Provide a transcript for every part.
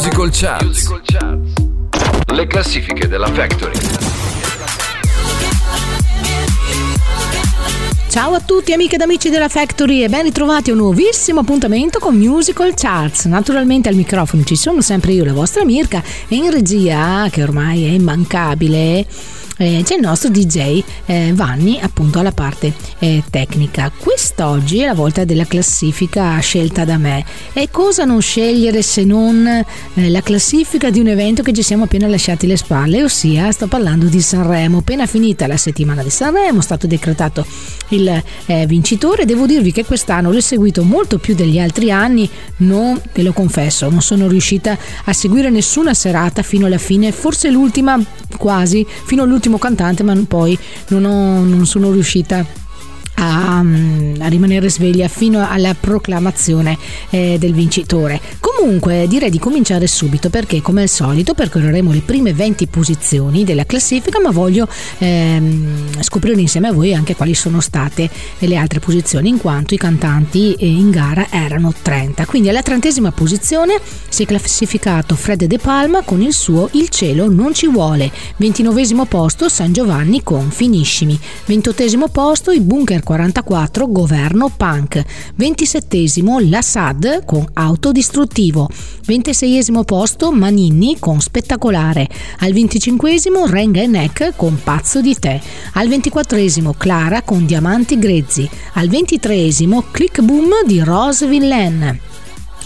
Musical Charts. Le classifiche della Factory. Ciao a tutti amiche ed amici della Factory e ben ritrovati a un nuovissimo appuntamento con Musical Charts. Naturalmente al microfono ci sono sempre io, la vostra Mirka, e in regia, che ormai è immancabile, eh, c'è il nostro DJ eh, Vanni appunto alla parte eh, tecnica. Quest'oggi è la volta della classifica scelta da me e cosa non scegliere se non eh, la classifica di un evento che ci siamo appena lasciati le spalle, ossia sto parlando di Sanremo. Appena finita la settimana di Sanremo è stato decretato il eh, vincitore. Devo dirvi che quest'anno l'ho seguito molto più degli altri anni, non ve lo confesso, non sono riuscita a seguire nessuna serata fino alla fine, forse l'ultima quasi, fino all'ultimo bellissimo cantante, ma poi non, ho, non sono riuscita a, a, rimanere sveglia fino alla proclamazione eh, del vincitore. Comunque direi di cominciare subito perché come al solito percorreremo le prime 20 posizioni della classifica ma voglio ehm, scoprire insieme a voi anche quali sono state le altre posizioni in quanto i cantanti eh, in gara erano 30. Quindi alla trentesima posizione si è classificato Fred De Palma con il suo Il cielo non ci vuole. 29 posto San Giovanni con Finiscimi. 28 posto i Bunker 44 Governo Punk. 27 La SAD con Autodistruttivo positivo. 26 posto Maninni con Spettacolare. Al 25 Renga e Neck con Pazzo di te. Al 24 Clara con Diamanti Grezzi. Al 23 Click Boom di Rose Villain.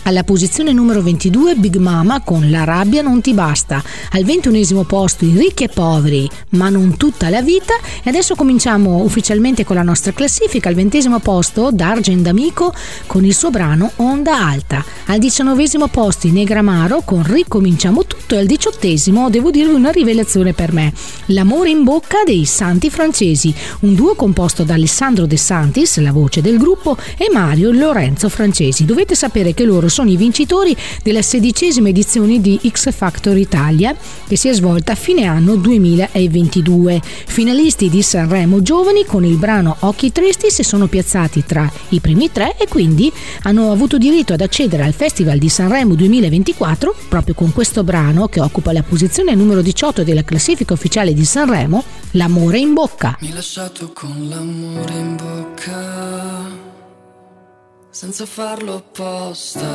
Alla posizione numero 22 Big Mama con La rabbia non ti basta. Al ventunesimo posto I ricchi e poveri, ma non tutta la vita. E adesso cominciamo ufficialmente con la nostra classifica. Al ventesimo posto Dargen D'Amico con il suo brano Onda Alta. Al diciannovesimo posto I Negramaro con Ricominciamo tutto. E al diciottesimo devo dirvi una rivelazione per me. L'amore in bocca dei Santi Francesi. Un duo composto da Alessandro De Santis, la voce del gruppo, e Mario Lorenzo Francesi. Dovete sapere che loro sono i vincitori della sedicesima edizione di X Factor Italia che si è svolta a fine anno 2022. Finalisti di Sanremo Giovani con il brano Occhi Tristi si sono piazzati tra i primi tre e quindi hanno avuto diritto ad accedere al Festival di Sanremo 2024 proprio con questo brano che occupa la posizione numero 18 della classifica ufficiale di Sanremo, L'amore in bocca. Mi lasciato con l'amore in bocca senza farlo apposta.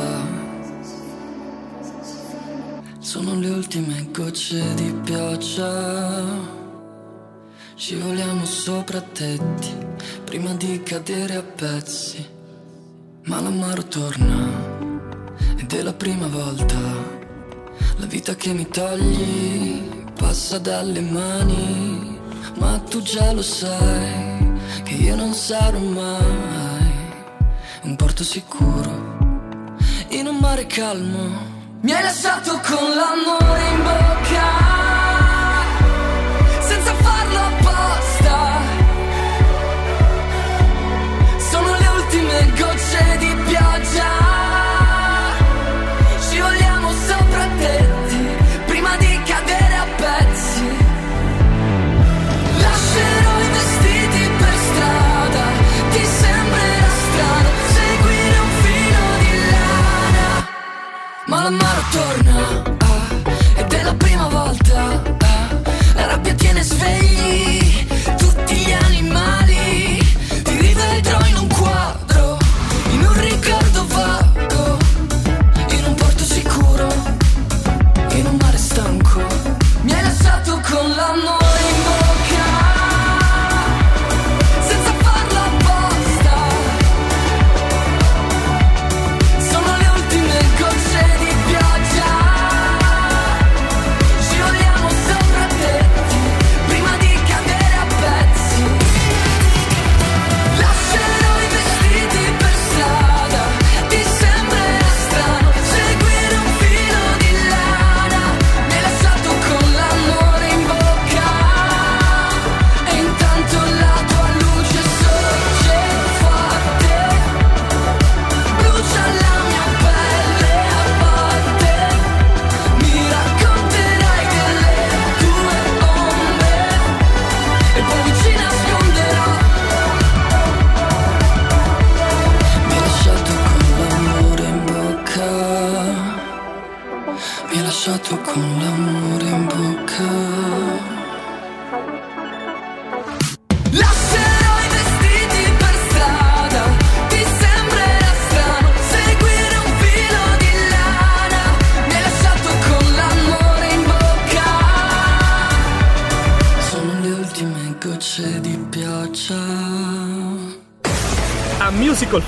Sono le ultime gocce di pioggia. Scivoliamo sopra tetti prima di cadere a pezzi. Ma l'amaro torna ed è la prima volta. La vita che mi togli passa dalle mani. Ma tu già lo sai che io non sarò mai un porto sicuro in un mare calmo. Mi hai lasciato con l'amore in bocca, senza farlo apposta. Sono le ultime gocce di pioggia.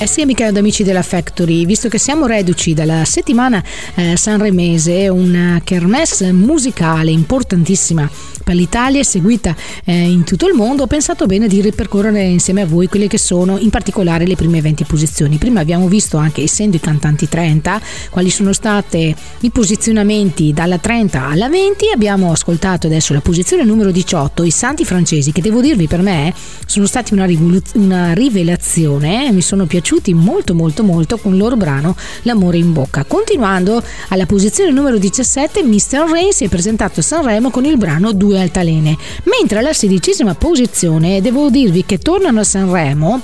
Eh sì, amiche ed amici della Factory, visto che siamo reduci dalla settimana eh, sanremese, una kermesse musicale importantissima per l'Italia, seguita eh, in tutto il mondo, ho pensato bene di ripercorrere insieme a voi quelle che sono in particolare le prime 20 posizioni. Prima abbiamo visto anche, essendo i cantanti 30, quali sono stati i posizionamenti dalla 30 alla 20, abbiamo ascoltato adesso la posizione numero 18, i Santi Francesi, che devo dirvi per me sono stati una, rivoluz- una rivelazione, mi sono piaciuti piaciuti molto molto molto con il loro brano L'amore in bocca. Continuando alla posizione numero 17 Mr. Ray si è presentato a Sanremo con il brano Due altalene, mentre alla sedicesima posizione devo dirvi che tornano a Sanremo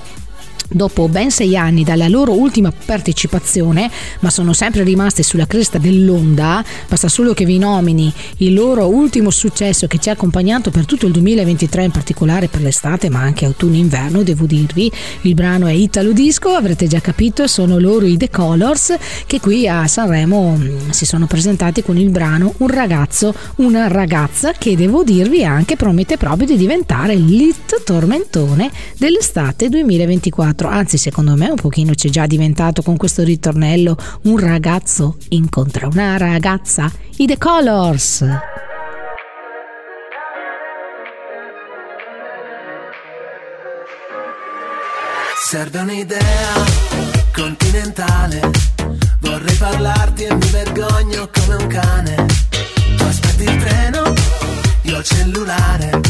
dopo ben sei anni dalla loro ultima partecipazione, ma sono sempre rimaste sulla cresta dell'onda, basta solo che vi nomini il loro ultimo successo che ci ha accompagnato per tutto il 2023, in particolare per l'estate, ma anche autunno-inverno, devo dirvi, il brano è Italo Disco, avrete già capito, sono loro i The Colors che qui a Sanremo mm, si sono presentati con il brano Un ragazzo, una ragazza che devo dirvi anche promette proprio di diventare l'hit tormentone dell'estate 2024. 4, anzi secondo me un pochino c'è già diventato con questo ritornello un ragazzo incontra una ragazza, i The Colors. Serve un'idea continentale, vorrei parlarti e mi vergogno come un cane. Tu aspetti il treno, io il cellulare,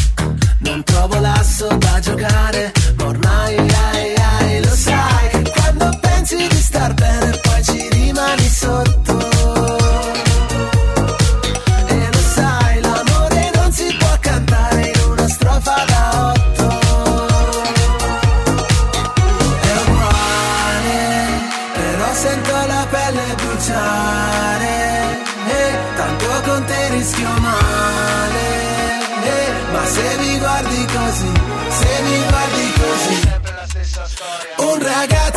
non trovo l'asso da giocare, ma ormai pensi di star bene poi ci rimani sotto. E lo sai, l'amore non si può cantare in una strofa da otto. È uguale, però sento la pelle bruciare. E tanto con te rischio male. eh, ma se mi guardi così, se mi guardi così. Un ragazzo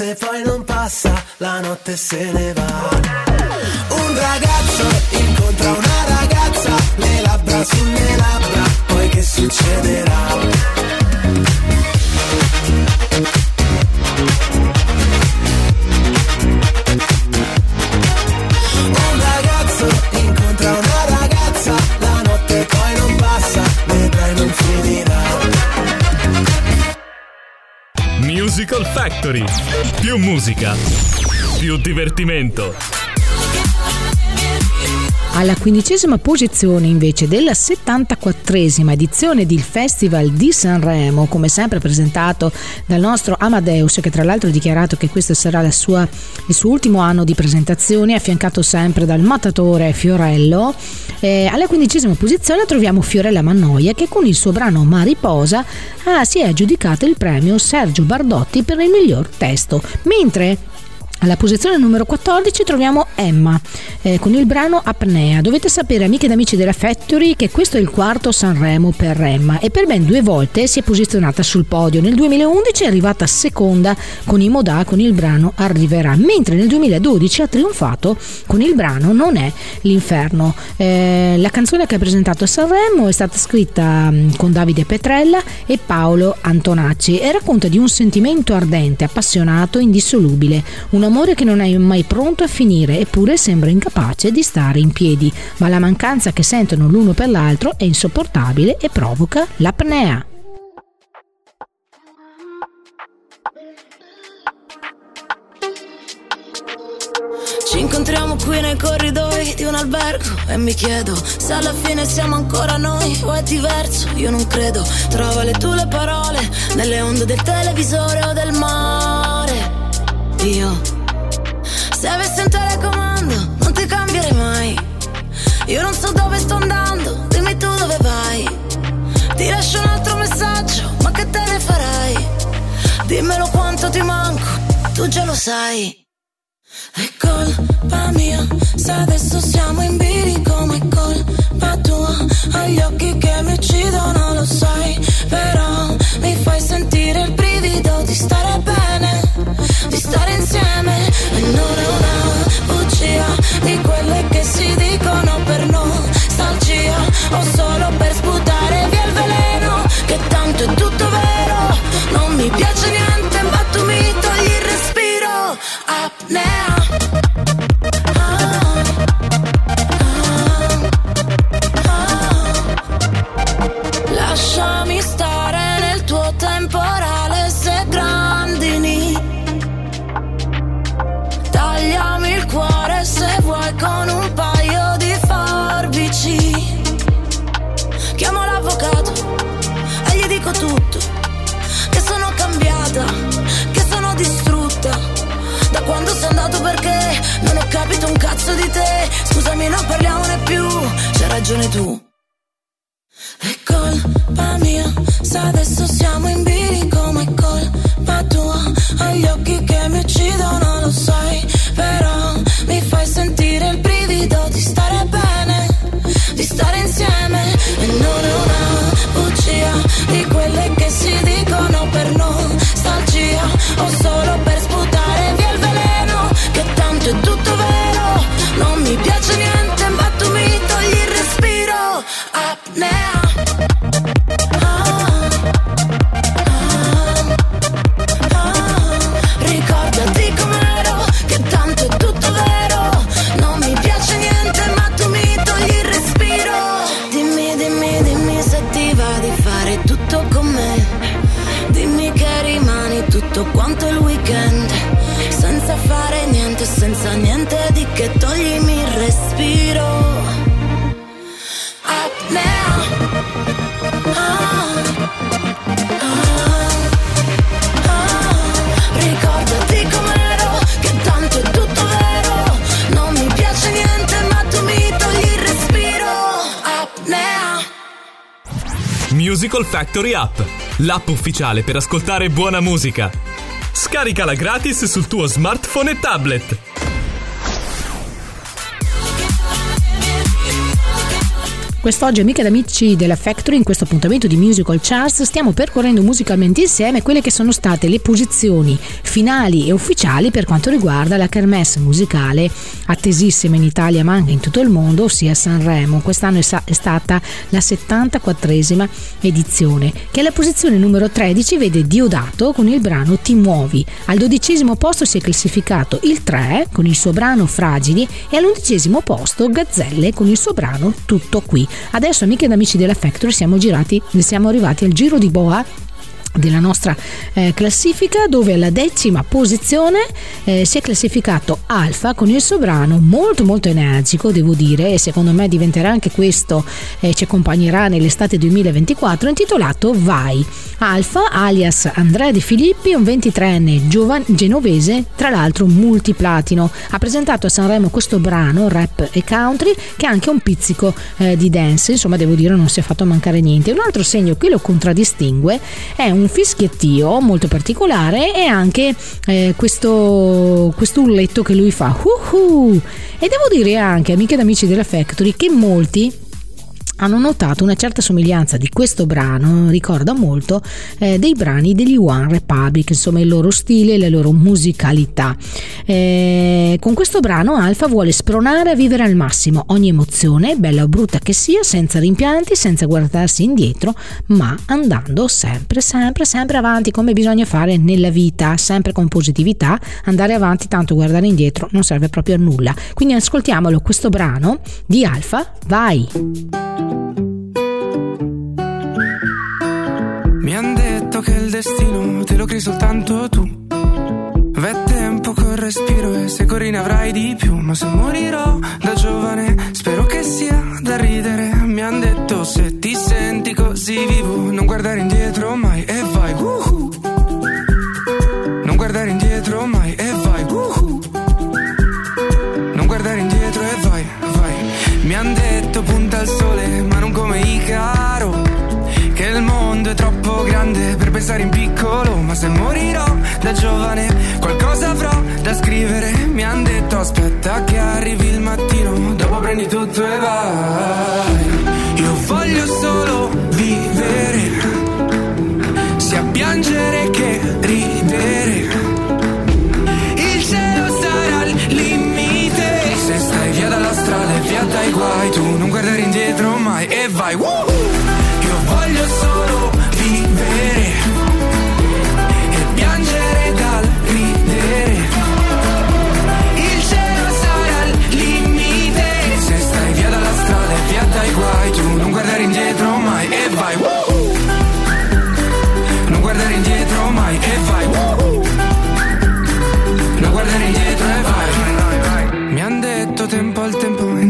Notte poi non passa, la notte se ne va. Musica, più divertimento. Alla quindicesima posizione invece della 74esima edizione del Festival di Sanremo, come sempre presentato dal nostro Amadeus, che tra l'altro ha dichiarato che questo sarà sua, il suo ultimo anno di presentazioni, affiancato sempre dal mattatore Fiorello. Eh, alla quindicesima posizione troviamo Fiorella Mannoia che con il suo brano Mariposa ah, si è aggiudicato il premio Sergio Bardotti per il miglior testo, mentre alla posizione numero 14 troviamo Emma eh, con il brano Apnea. Dovete sapere, amiche ed amici della Factory, che questo è il quarto Sanremo per Emma e per ben due volte si è posizionata sul podio. Nel 2011 è arrivata seconda con i Modà con il brano Arriverà, mentre nel 2012 ha trionfato con il brano Non è l'inferno. Eh, la canzone che ha presentato a Sanremo è stata scritta mm, con Davide Petrella e Paolo Antonacci e racconta di un sentimento ardente, appassionato, indissolubile. Una amore che non è mai pronto a finire eppure sembra incapace di stare in piedi, ma la mancanza che sentono l'uno per l'altro è insopportabile e provoca l'apnea. Ci incontriamo qui nei corridoi di un albergo e mi chiedo se alla fine siamo ancora noi o è diverso. Io non credo, trova le tue parole nelle onde del televisore o del mare. Io se avessi un telecomando, non ti cambierei mai. Io non so dove sto andando, dimmi tu dove vai. Ti lascio un altro messaggio, ma che te ne farai? Dimmelo quanto ti manco, tu già lo sai. È colpa mia, se adesso siamo in bilico, ma è colpa tua. Hai gli occhi che mi uccidono, lo sai. Però mi fai sentire il brivido di stare bene, di stare insieme. E non è quanto il weekend Senza fare niente, senza niente di che toglimi il respiro. Apnea. Ah, ah, ah. Ricordati com'ero, che tanto è tutto vero. Non mi piace niente, ma tu mi togli il respiro. Apnea. Musical Factory App, l'app ufficiale per ascoltare buona musica. Scaricala gratis sul tuo smartphone e tablet. Quest'oggi, amiche ed amici della Factory, in questo appuntamento di Musical Charts, stiamo percorrendo musicalmente insieme quelle che sono state le posizioni finali e ufficiali per quanto riguarda la kermesse musicale attesissima in Italia ma anche in tutto il mondo, ossia Sanremo. Quest'anno è stata la 74esima edizione, che alla posizione numero 13 vede Diodato con il brano Ti muovi. Al dodicesimo posto si è classificato il 3 con il suo brano Fragili e all'undicesimo posto Gazzelle con il suo brano Tutto qui. Adesso, amiche ed amici della Factory, siamo, girati, siamo arrivati al giro di boa della nostra eh, classifica dove alla decima posizione eh, si è classificato Alfa con il suo brano molto molto energico devo dire e secondo me diventerà anche questo eh, ci accompagnerà nell'estate 2024 intitolato Vai. Alfa alias Andrea De Filippi un 23enne giovan- genovese tra l'altro multiplatino. Ha presentato a Sanremo questo brano rap e country che ha anche un pizzico eh, di dance. Insomma devo dire non si è fatto mancare niente. Un altro segno che lo contraddistingue è un un fischiettio molto particolare e anche eh, questo, questo urletto che lui fa. Uh-huh. E devo dire anche, amiche ed amici della Factory, che molti hanno notato una certa somiglianza di questo brano, ricorda molto eh, dei brani degli One Republic, insomma il loro stile e la loro musicalità. Eh, con questo brano Alfa vuole spronare a vivere al massimo ogni emozione, bella o brutta che sia, senza rimpianti, senza guardarsi indietro, ma andando sempre, sempre, sempre avanti come bisogna fare nella vita, sempre con positività, andare avanti, tanto guardare indietro non serve proprio a nulla. Quindi ascoltiamolo questo brano di Alfa, vai! Mi han detto che il destino te lo crei soltanto tu. V'è tempo col respiro e se corri ne avrai di più. Ma se morirò da giovane, spero che sia da ridere. Mi han detto se ti senti così vivo, non guardare indietro mai e vai. Uh-huh. Grande per pensare in piccolo, ma se morirò da giovane qualcosa avrò da scrivere. Mi han detto aspetta che arrivi il mattino, dopo prendi tutto e vai. Io voglio solo vivere, sia piangere che ridere. Il cielo sarà il limite, se stai via dalla strada e via dai guai, tu non guardare indietro mai e vai. Woohoo!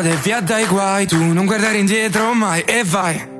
dalla strada e via dai guai, tu non guardare indietro mai e vai.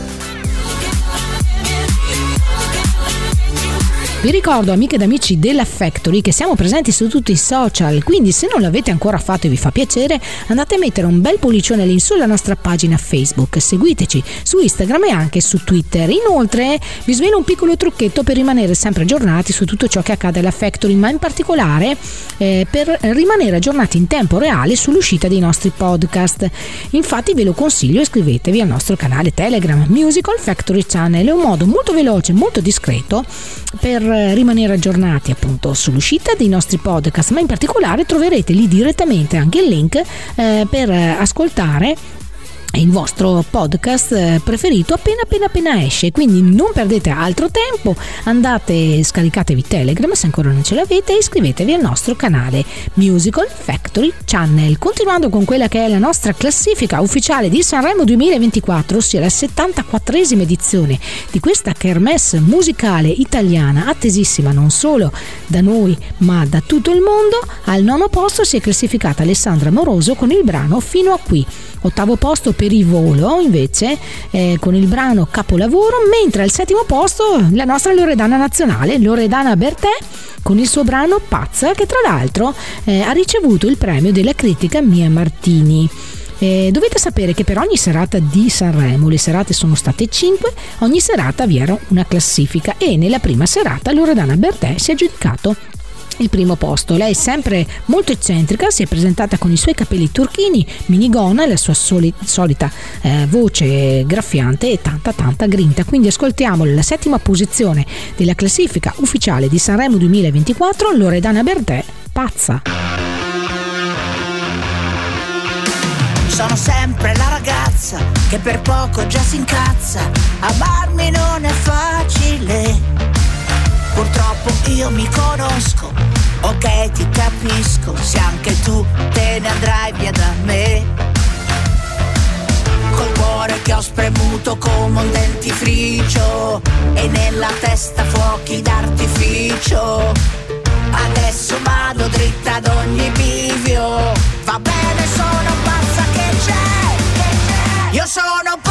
Vi ricordo, amiche ed amici della Factory, che siamo presenti su tutti i social, quindi se non l'avete ancora fatto e vi fa piacere, andate a mettere un bel pollicione lì sulla nostra pagina Facebook, seguiteci su Instagram e anche su Twitter. Inoltre vi svelo un piccolo trucchetto per rimanere sempre aggiornati su tutto ciò che accade alla Factory, ma in particolare eh, per rimanere aggiornati in tempo reale sull'uscita dei nostri podcast. Infatti ve lo consiglio, iscrivetevi al nostro canale Telegram Musical Factory Channel, è un modo molto veloce, molto discreto per rimanere aggiornati appunto sull'uscita dei nostri podcast, ma in particolare troverete lì direttamente anche il link eh, per ascoltare il vostro podcast eh, preferito appena appena appena esce. Quindi non perdete altro tempo andate scaricatevi telegram se ancora non ce l'avete e iscrivetevi al nostro canale musical factory channel. Continuando con quella che è la nostra classifica ufficiale di Sanremo 2024 ossia la 74esima edizione di questa kermesse musicale italiana attesissima non solo da noi ma da tutto il mondo al nono posto si è classificata Alessandra Moroso con il brano fino a qui ottavo posto per i volo invece eh, con il brano Capolavoro, mentre al settimo posto la nostra Loredana nazionale, Loredana Bertè con il suo brano Pazza che tra l'altro eh, ha ricevuto il premio della critica Mia Martini. Eh, dovete sapere che per ogni serata di Sanremo, le serate sono state 5, ogni serata vi era una classifica e nella prima serata Loredana Bertè si è aggiudicato il primo posto. Lei è sempre molto eccentrica, si è presentata con i suoi capelli turchini, minigonna e la sua soli- solita eh, voce graffiante e tanta tanta grinta. Quindi ascoltiamo la settima posizione della classifica ufficiale di Sanremo 2024, Loredana Bertè, Pazza. Sono sempre la ragazza che per poco già si incazza. Amarmi non è facile Purtroppo io mi conosco, ok ti capisco, se anche tu te ne andrai via da me. Col cuore che ho spremuto come un dentifricio e nella testa fuochi d'artificio. Adesso vado dritta ad ogni bivio, va bene sono pazza che c'è, io sono pazza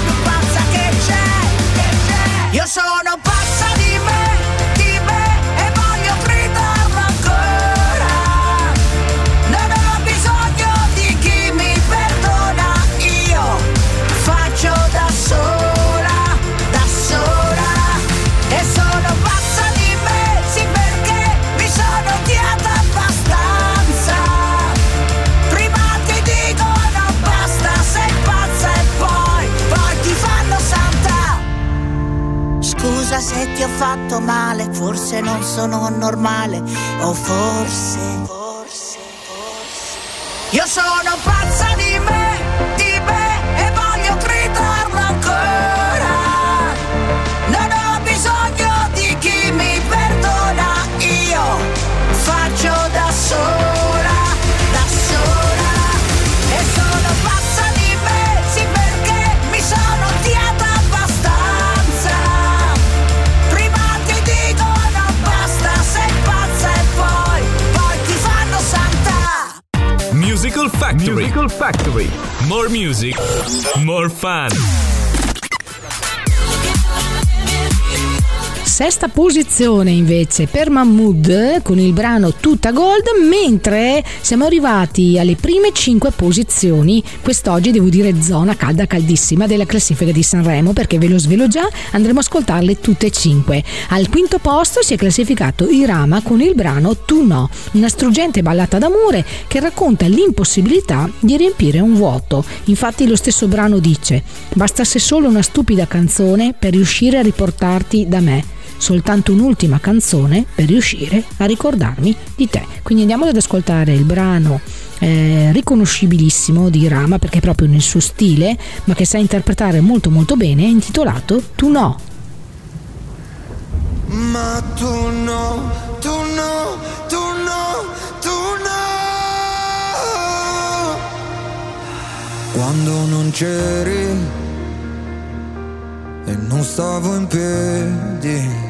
Io sono Scusa se ti ho fatto male, forse non sono normale, o forse, forse, forse. Io sono pazza di me, Musical Factory. More music, more fun. Sesta posizione invece per Mahmood con il brano Tutta Gold, mentre siamo arrivati alle prime 5 posizioni. Quest'oggi devo dire zona calda caldissima della classifica di Sanremo perché ve lo svelo già, andremo a ascoltarle tutte e 5. Al quinto posto si è classificato Irama con il brano Tu no, una struggente ballata d'amore che racconta l'impossibilità di riempire un vuoto. Infatti lo stesso brano dice: Bastasse solo una stupida canzone per riuscire a riportarti da me soltanto un'ultima canzone per riuscire a ricordarmi di te. Quindi andiamo ad ascoltare il brano eh, riconoscibilissimo di Rama perché è proprio nel suo stile, ma che sa interpretare molto molto bene, intitolato Tu no. Ma tu no, tu no, tu no, tu no. Quando non c'eri e non stavo in piedi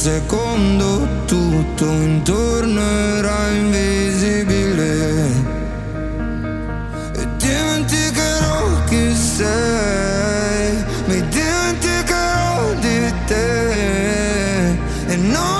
secondo tutto intorno era invisibile. E dimenticherò chi sei, mi dimenticherò di te. E non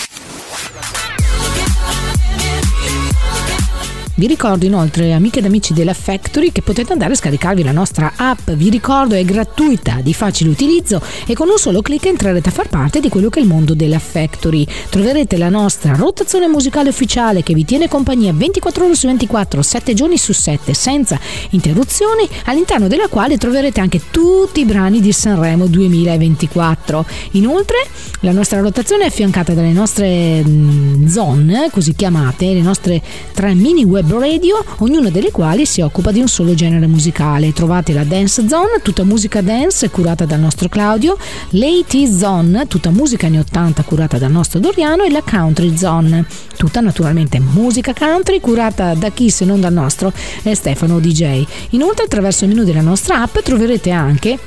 Vi ricordo inoltre, amiche ed amici della Factory, che potete andare a scaricarvi la nostra app. Vi ricordo è gratuita, di facile utilizzo e con un solo clic entrerete a far parte di quello che è il mondo della Factory. Troverete la nostra rotazione musicale ufficiale che vi tiene compagnia 24 ore su 24, 7 giorni su 7, senza interruzioni, all'interno della quale troverete anche tutti i brani di Sanremo 2024. Inoltre, la nostra rotazione è affiancata dalle nostre mm, zone, così chiamate, le nostre tre mini web web radio, ognuna delle quali si occupa di un solo genere musicale. Trovate la Dance Zone, tutta musica dance curata dal nostro Claudio, l'AT Zone, tutta musica anni 80 curata dal nostro Doriano e la Country Zone, tutta naturalmente musica country curata da chi se non dal nostro Stefano DJ. Inoltre attraverso il menu della nostra app troverete anche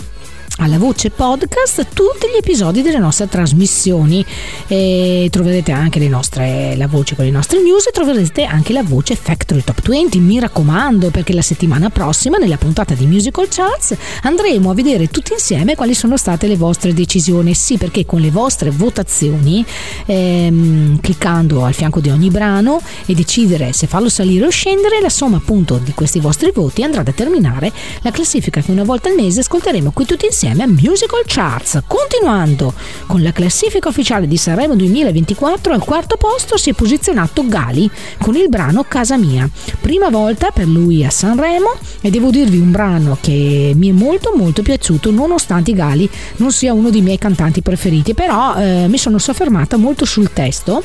alla voce podcast tutti gli episodi delle nostre trasmissioni. E troverete anche le nostre, la voce con le nostre news e troverete anche la voce Factory Top 20 mi raccomando perché la settimana prossima nella puntata di Musical Charts andremo a vedere tutti insieme quali sono state le vostre decisioni. Sì perché con le vostre votazioni ehm, cliccando al fianco di ogni brano e decidere se farlo salire o scendere la somma appunto di questi vostri voti andrà a determinare la classifica che una volta al mese ascolteremo qui tutti insieme a Musical Charts. Continuando con la classifica ufficiale di Sanremo 2024, al quarto posto si è posizionato Gali con il brano Casa Mia. Prima volta per lui a Sanremo e devo dirvi un brano che mi è molto molto piaciuto nonostante Gali non sia uno dei miei cantanti preferiti, però eh, mi sono soffermata molto sul testo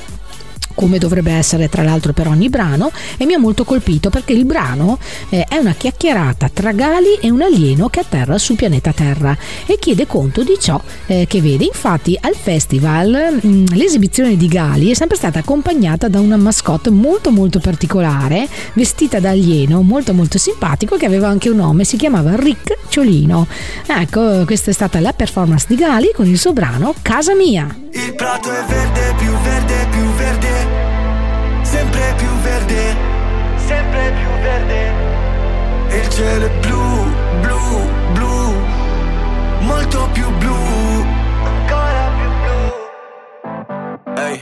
come dovrebbe essere tra l'altro per ogni brano e mi ha molto colpito perché il brano eh, è una chiacchierata tra Gali e un alieno che atterra sul pianeta Terra e chiede conto di ciò eh, che vede. Infatti al festival mh, mm, l'esibizione di Gali è sempre stata accompagnata da una mascotte molto molto particolare, vestita da alieno, molto molto simpatico che aveva anche un nome, si chiamava Rick Ciolino. Ecco, questa è stata la performance di Gali con il suo brano Casa Mia. Il prato è verde, più verde, più verde. Sempre più verde, sempre più verde. E il cielo è blu, blu, blu, molto più blu, ancora più blu. Ehi, hey,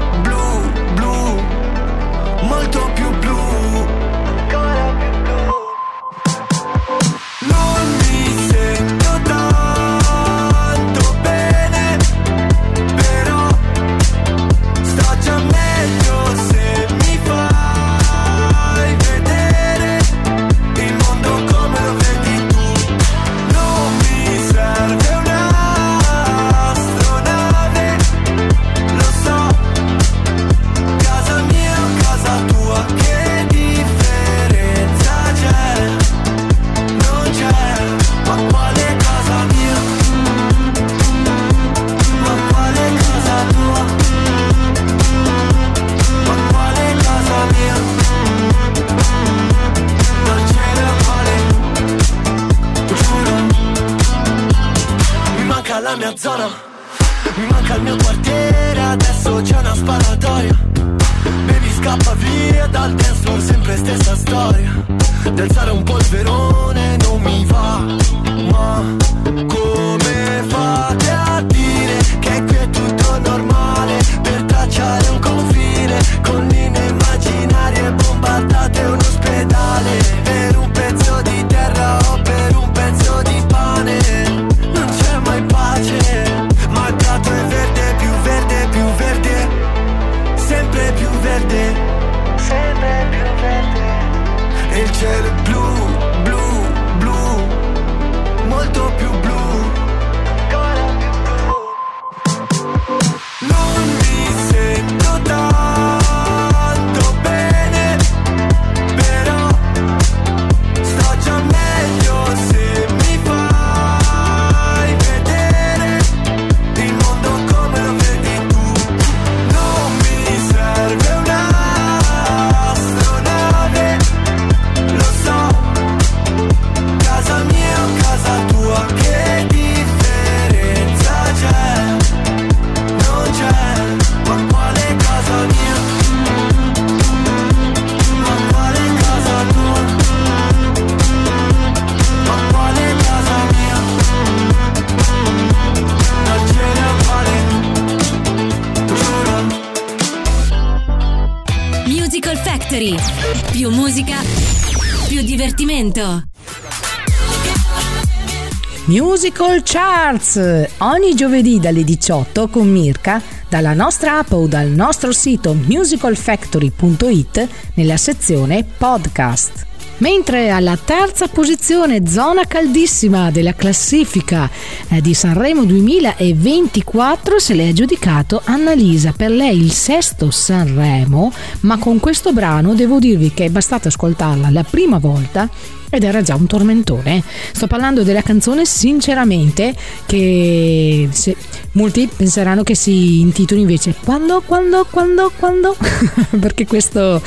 Musical Charts ogni giovedì dalle 18 con Mirka dalla nostra app o dal nostro sito musicalfactory.it nella sezione podcast. Mentre alla terza posizione, zona caldissima della classifica eh, di Sanremo 2024, se l'è aggiudicato Annalisa. Per lei il sesto Sanremo, ma con questo brano devo dirvi che è bastato ascoltarla la prima volta ed era già un tormentone. Sto parlando della canzone Sinceramente, che se, molti penseranno che si intitoli invece Quando, quando, quando, quando, perché questo,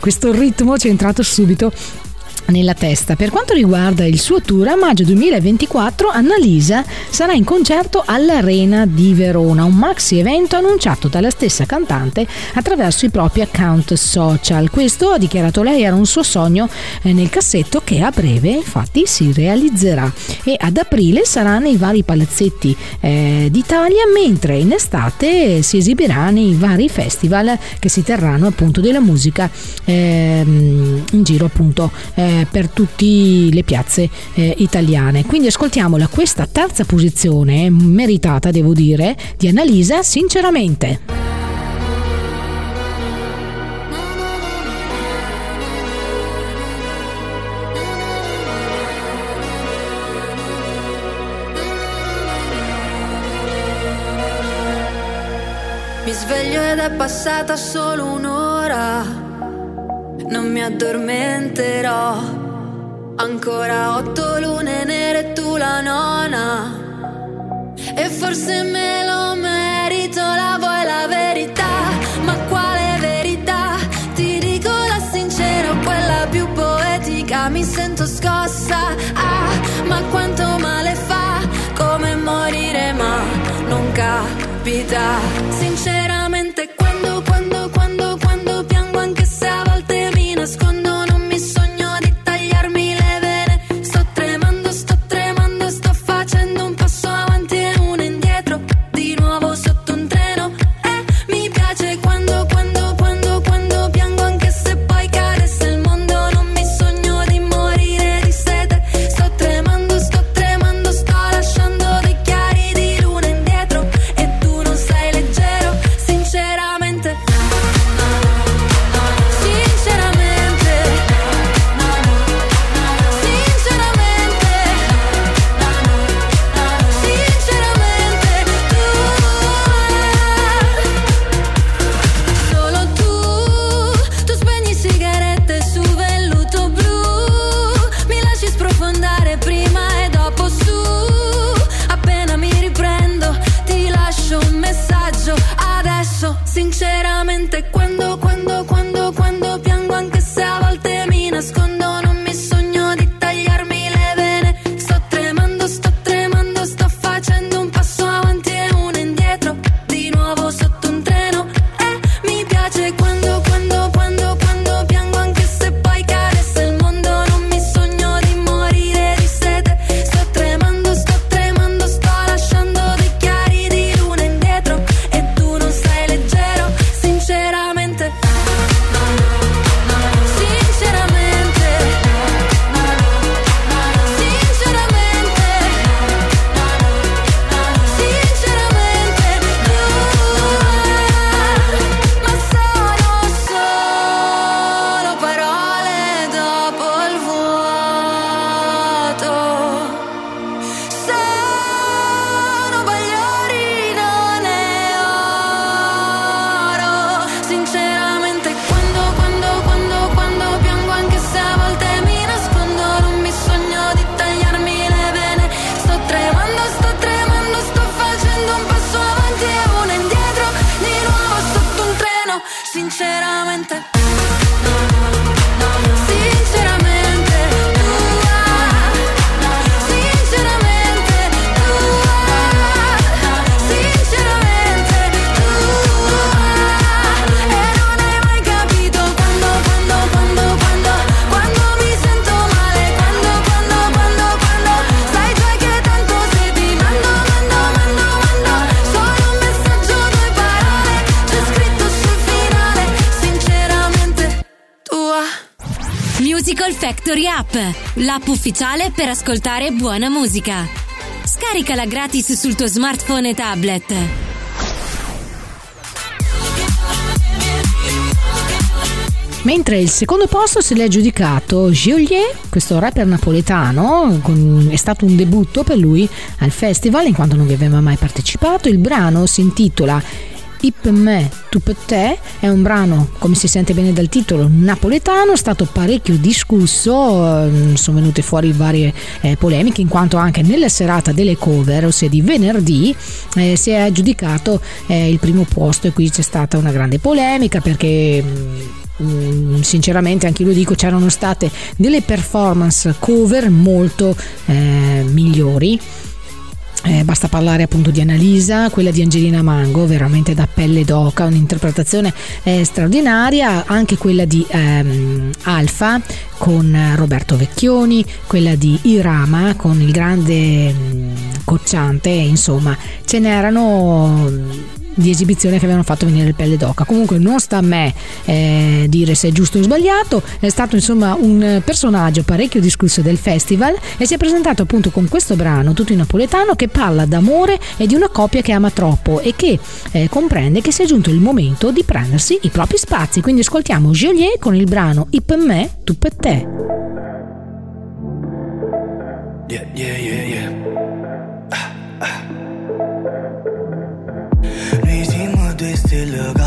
questo ritmo ci è entrato subito nella testa. Per quanto riguarda il suo tour, a maggio 2024 Annalisa sarà in concerto all'Arena di Verona, un maxi evento annunciato dalla stessa cantante attraverso i propri account social. Questo, ha dichiarato lei, era un suo sogno eh, nel cassetto che a breve infatti si realizzerà e ad aprile sarà nei vari palazzetti eh, d'Italia mentre in estate si esibirà nei vari festival che si terranno appunto della musica eh, in giro appunto eh, per tutte le piazze eh, italiane. Quindi ascoltiamola questa terza posizione, meritata devo dire, di Annalisa sinceramente. Mi sveglio ed è passata solo un'ora non mi addormenterò. Ancora otto lune nere e tu la nona. E forse me lo merito, la vuoi la verità? Ma quale verità? Ti dico la sincera, quella più poetica. Mi sento scossa, ah, ma quanto male fa? Come morire, ma non capita. L'app ufficiale per ascoltare buona musica. Scaricala gratis sul tuo smartphone e tablet. Mentre il secondo posto se l'è giudicato Giolier, questo rapper napoletano, con, è stato un debutto per lui al festival in quanto non vi aveva mai partecipato. Il brano si intitola Ip me tu per te è un brano, come si sente bene dal titolo, napoletano, è stato parecchio discusso, eh, sono venute fuori varie eh, polemiche in quanto anche nella serata delle cover, ossia di venerdì, eh, si è aggiudicato eh, il primo posto e qui c'è stata una grande polemica perché mm, Mm, sinceramente anche io lo dico c'erano state delle performance cover molto eh, migliori eh, basta parlare appunto di Annalisa, quella di Angelina Mango, veramente da pelle d'oca, un'interpretazione eh, straordinaria, anche quella di ehm, Alfa con Roberto Vecchioni, quella di Irama con il grande mh, mm, Cocciante, insomma ce n'erano di esibizione che avevano fatto venire il pelle d'oca. Comunque non sta a me eh, dire se è giusto o sbagliato, è stato insomma un personaggio parecchio discusso del festival e si è presentato appunto con questo brano tutto in napoletano che parla d'amore e di una coppia che ama troppo e che eh, comprende che sia giunto il momento di prendersi i propri spazi. Quindi ascoltiamo Joliet con il brano I per me, tu per te. Yeah, yeah, yeah, Lừa.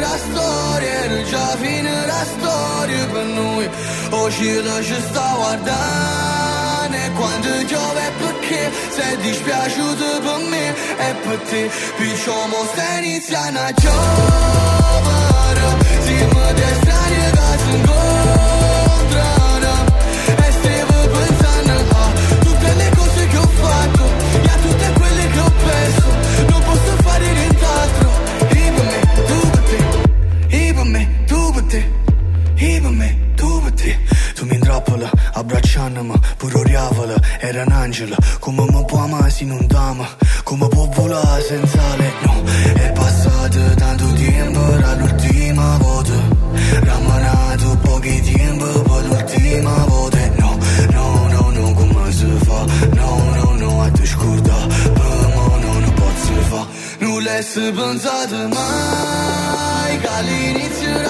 Della storia era già fine la storia per noi. O cielo ci sta guardando e quando piove perché? Sei dispiaciuto per me e per te. Perciò mo sta iniziando a giovere siamo dei strani che abbracciandomi Pure oriavola, era un angelo. Come mi può amare se non t'ama Come può volare senza lei No, è passato tanto tempo Era l'ultima volta. Rammanato pochi tempo Poi l'ultima volta. No, no, no, no, come si fa? No, no, no, a te scorda fa Nulla è pensato mai Che all'inizio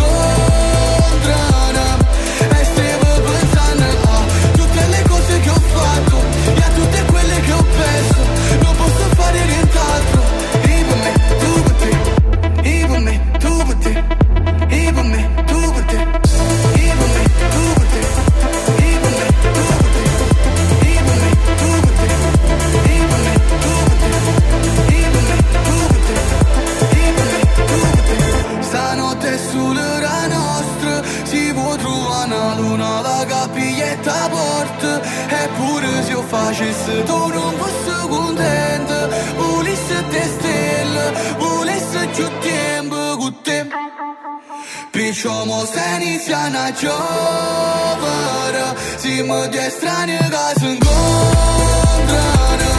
그토록 무수군된 듯 우리 스테스텔 우리 스추템 부구템 Причем останется на човара Зима где страны газын гондрана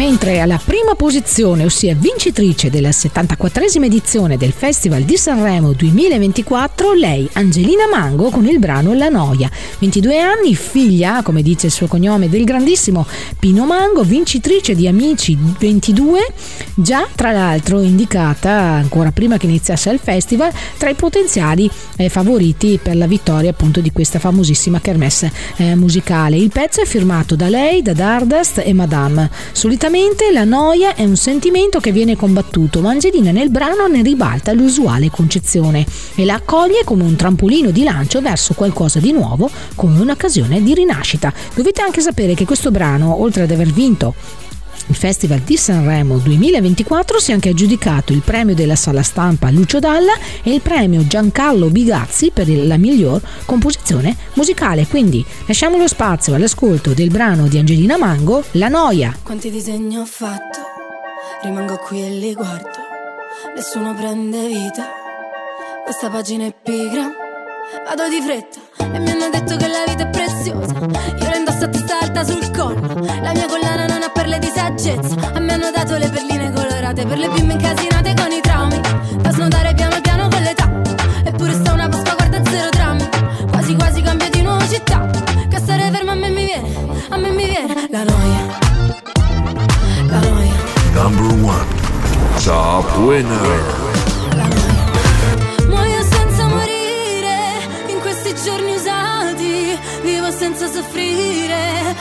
mentre alla prima posizione, ossia vincitrice della 74esima edizione del Festival di Sanremo 2024, lei Angelina Mango con il brano La Noia. 22 anni, figlia, come dice il suo cognome, del grandissimo Pino Mango, vincitrice di Amici 22, già tra l'altro indicata ancora prima che iniziasse il festival tra i potenziali eh, favoriti per la vittoria appunto di questa famosissima kermesse eh, musicale. Il pezzo è firmato da lei, da Dardust e Madame. Solitamente la noia è un sentimento che viene combattuto, ma Angelina nel brano ne ribalta l'usuale concezione e la accoglie come un trampolino di lancio verso qualcosa di nuovo, come un'occasione di rinascita. Dovete anche sapere che questo brano, oltre ad aver vinto il Festival di Sanremo 2024 si è anche aggiudicato il premio della sala stampa Lucio Dalla e il premio Giancarlo Bigazzi per la miglior composizione musicale. Quindi lasciamo lo spazio all'ascolto del brano di Angelina Mango, La Noia. Quanti disegni ho fatto, rimango qui e li guardo, nessuno prende vita, questa pagina è pigra, vado di fretta e mi hanno detto che la vita è preziosa, io la indosso a testa alta sul collo, la mia collana perle di saggezza, a me hanno dato le perline colorate per le bimbe incasinate con i traumi, da snodare piano piano con l'età, eppure sta una Pasqua guarda zero drammi, quasi quasi cambio di nuovo città, che stare fermo a me mi viene, a me mi viene la noia, la noia. Number one. Top winner. Muoio senza morire in questi giorni usati, vivo senza soffrire,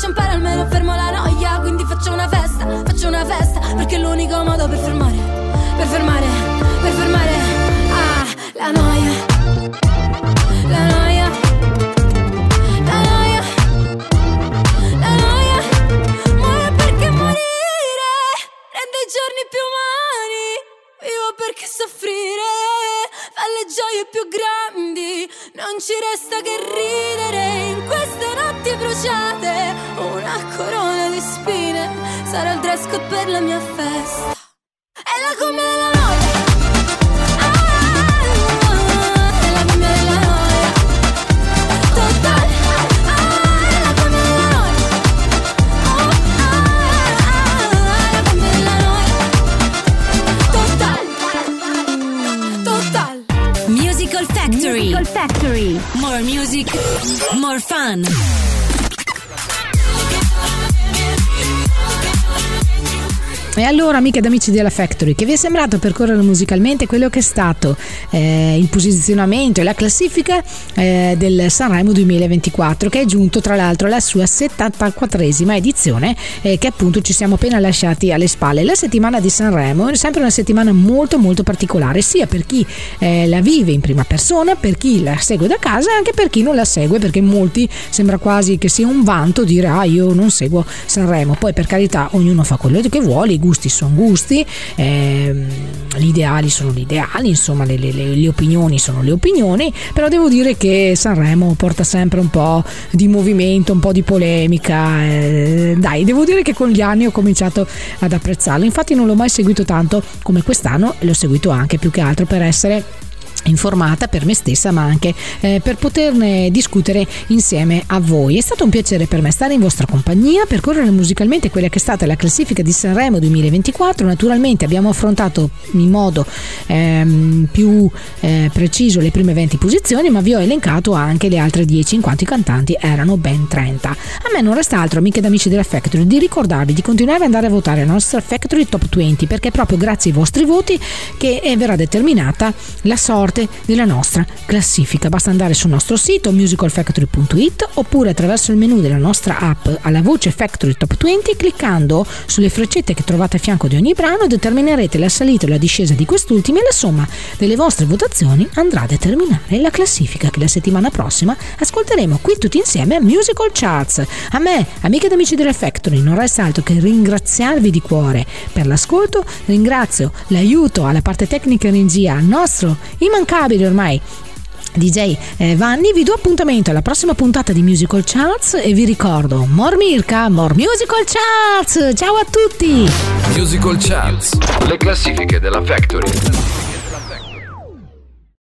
rischio di inciampare almeno fermo la noia. Quindi faccio una festa, faccio una festa Perché è l'unico modo per fermare, per fermare, per fermare. Ah, la noia La noia La noia La noia. Muore perché morire rende i giorni più umani. Vivo perché soffrire le gioie più grandi. Non ci resta che ridere in queste notti bruciate. Una corona di spine sarà il dress code per la mia festa. È la cumbia della noia. Factory. Musical Factory. More music, more fun. E allora, amiche ed amici della Factory, che vi è sembrato percorrere musicalmente quello che è stato eh, il posizionamento e la classifica eh, del Sanremo 2024, che è giunto tra l'altro alla sua 74esima edizione, eh, che appunto ci siamo appena lasciati alle spalle. La settimana di Sanremo è sempre una settimana molto molto particolare, sia per chi eh, la vive in prima persona, per chi la segue da casa anche per chi non la segue, perché molti sembra quasi che sia un vanto dire ah io non seguo Sanremo, poi per carità ognuno fa quello che vuole, i gusti sono gusti, ehm, gli ideali sono gli ideali, insomma le, le, le, opinioni sono le opinioni, però devo dire che Sanremo porta sempre un po' di movimento, un po' di polemica, eh, dai, devo dire che con gli anni ho cominciato ad apprezzarlo, infatti non l'ho mai seguito tanto come quest'anno, l'ho seguito anche più che altro per essere informata per me stessa ma anche eh, per poterne discutere insieme a voi. È stato un piacere per me stare in vostra compagnia percorrere musicalmente quella che è stata la classifica di Sanremo 2024 naturalmente abbiamo affrontato in modo ehm, più eh, preciso le prime 20 posizioni ma vi ho elencato anche le altre 10 in quanto i cantanti erano ben 30 a me non resta altro amiche ed amici della Factory di ricordarvi di continuare ad andare a votare la nostra Factory Top 20 perché è proprio grazie ai vostri voti che eh, verrà determinata la sorte sorte della nostra classifica. Basta andare sul nostro sito musicalfactory.it oppure attraverso il menu della nostra app alla voce Factory Top 20 cliccando sulle freccette che trovate a fianco di ogni brano determinerete la salita o la discesa di quest'ultimi e la somma delle vostre votazioni andrà a determinare la classifica che la settimana prossima ascolteremo qui tutti insieme a Musical Charts. A me, amiche ed amici della Factory, non resta altro che ringraziarvi di cuore per l'ascolto, ringrazio l'aiuto alla parte tecnica in regia al nostro immancabile immancabile ormai. DJ eh, Vanni vi do appuntamento alla prossima puntata di Musical Charts e vi ricordo More Mirka, More Musical Charts. Ciao a tutti! Musical Charts le classifiche della Factory